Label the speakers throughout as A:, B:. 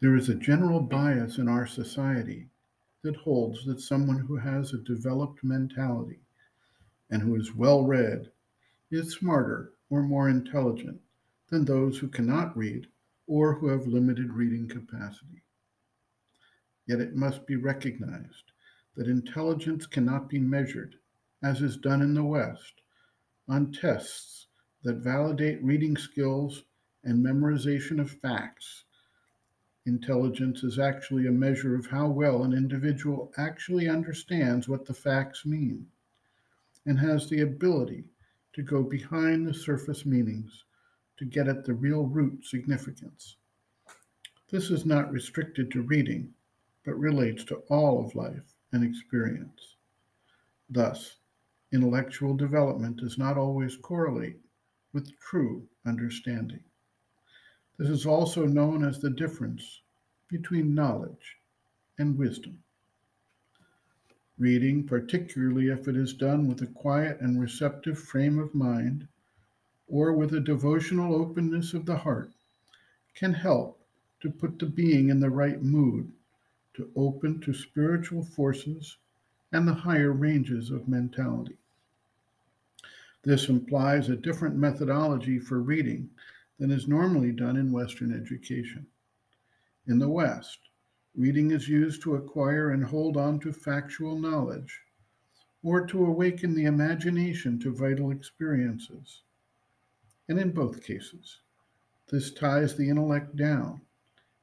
A: There is a general bias in our society that holds that someone who has a developed mentality and who is well read is smarter or more intelligent than those who cannot read or who have limited reading capacity. Yet it must be recognized that intelligence cannot be measured, as is done in the West, on tests that validate reading skills and memorization of facts. Intelligence is actually a measure of how well an individual actually understands what the facts mean and has the ability to go behind the surface meanings to get at the real root significance. This is not restricted to reading, but relates to all of life and experience. Thus, intellectual development does not always correlate with true understanding. This is also known as the difference between knowledge and wisdom. Reading, particularly if it is done with a quiet and receptive frame of mind or with a devotional openness of the heart, can help to put the being in the right mood to open to spiritual forces and the higher ranges of mentality. This implies a different methodology for reading than is normally done in Western education. In the West, reading is used to acquire and hold on to factual knowledge or to awaken the imagination to vital experiences. And in both cases, this ties the intellect down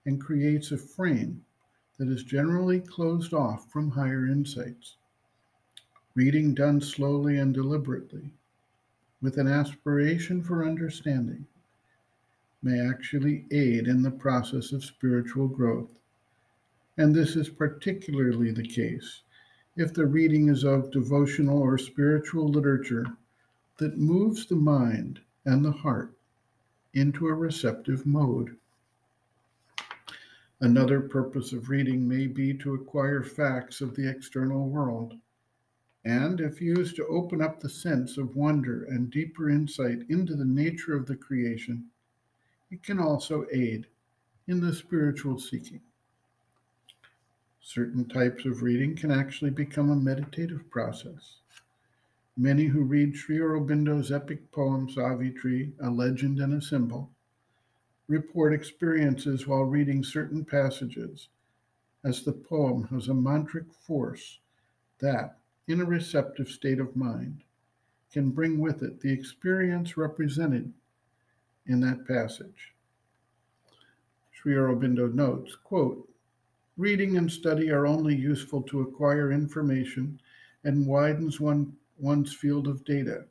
A: and creates a frame that is generally closed off from higher insights. Reading done slowly and deliberately, with an aspiration for understanding, may actually aid in the process of spiritual growth. And this is particularly the case if the reading is of devotional or spiritual literature that moves the mind and the heart into a receptive mode. Another purpose of reading may be to acquire facts of the external world, and if used to open up the sense of wonder and deeper insight into the nature of the creation, it can also aid in the spiritual seeking. Certain types of reading can actually become a meditative process. Many who read Sri Aurobindo's epic poem Savitri, A Legend and a Symbol, report experiences while reading certain passages, as the poem has a mantric force that, in a receptive state of mind, can bring with it the experience represented in that passage. Sri Aurobindo notes, quote, Reading and study are only useful to acquire information and widens one, one's field of data.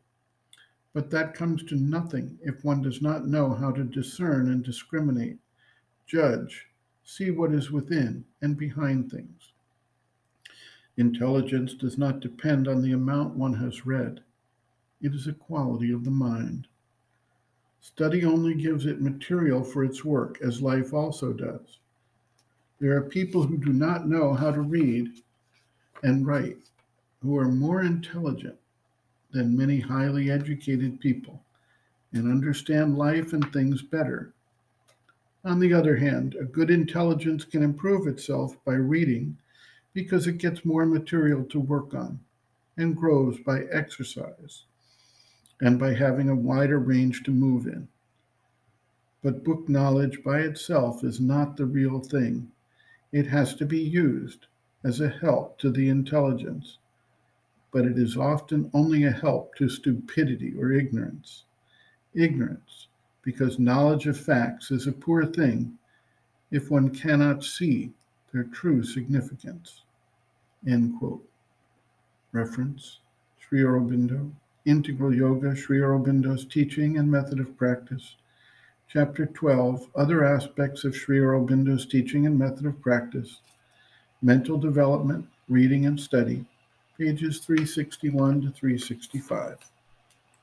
A: But that comes to nothing if one does not know how to discern and discriminate, judge, see what is within and behind things. Intelligence does not depend on the amount one has read, it is a quality of the mind. Study only gives it material for its work, as life also does. There are people who do not know how to read and write, who are more intelligent than many highly educated people and understand life and things better. On the other hand, a good intelligence can improve itself by reading because it gets more material to work on and grows by exercise and by having a wider range to move in. But book knowledge by itself is not the real thing. It has to be used as a help to the intelligence but it is often only a help to stupidity or ignorance. Ignorance, because knowledge of facts is a poor thing if one cannot see their true significance. End quote. Reference Sri Aurobindo, Integral Yoga, Sri Aurobindo's Teaching and Method of Practice. Chapter 12 Other Aspects of Sri Aurobindo's Teaching and Method of Practice. Mental Development, Reading and Study pages 361 to 365.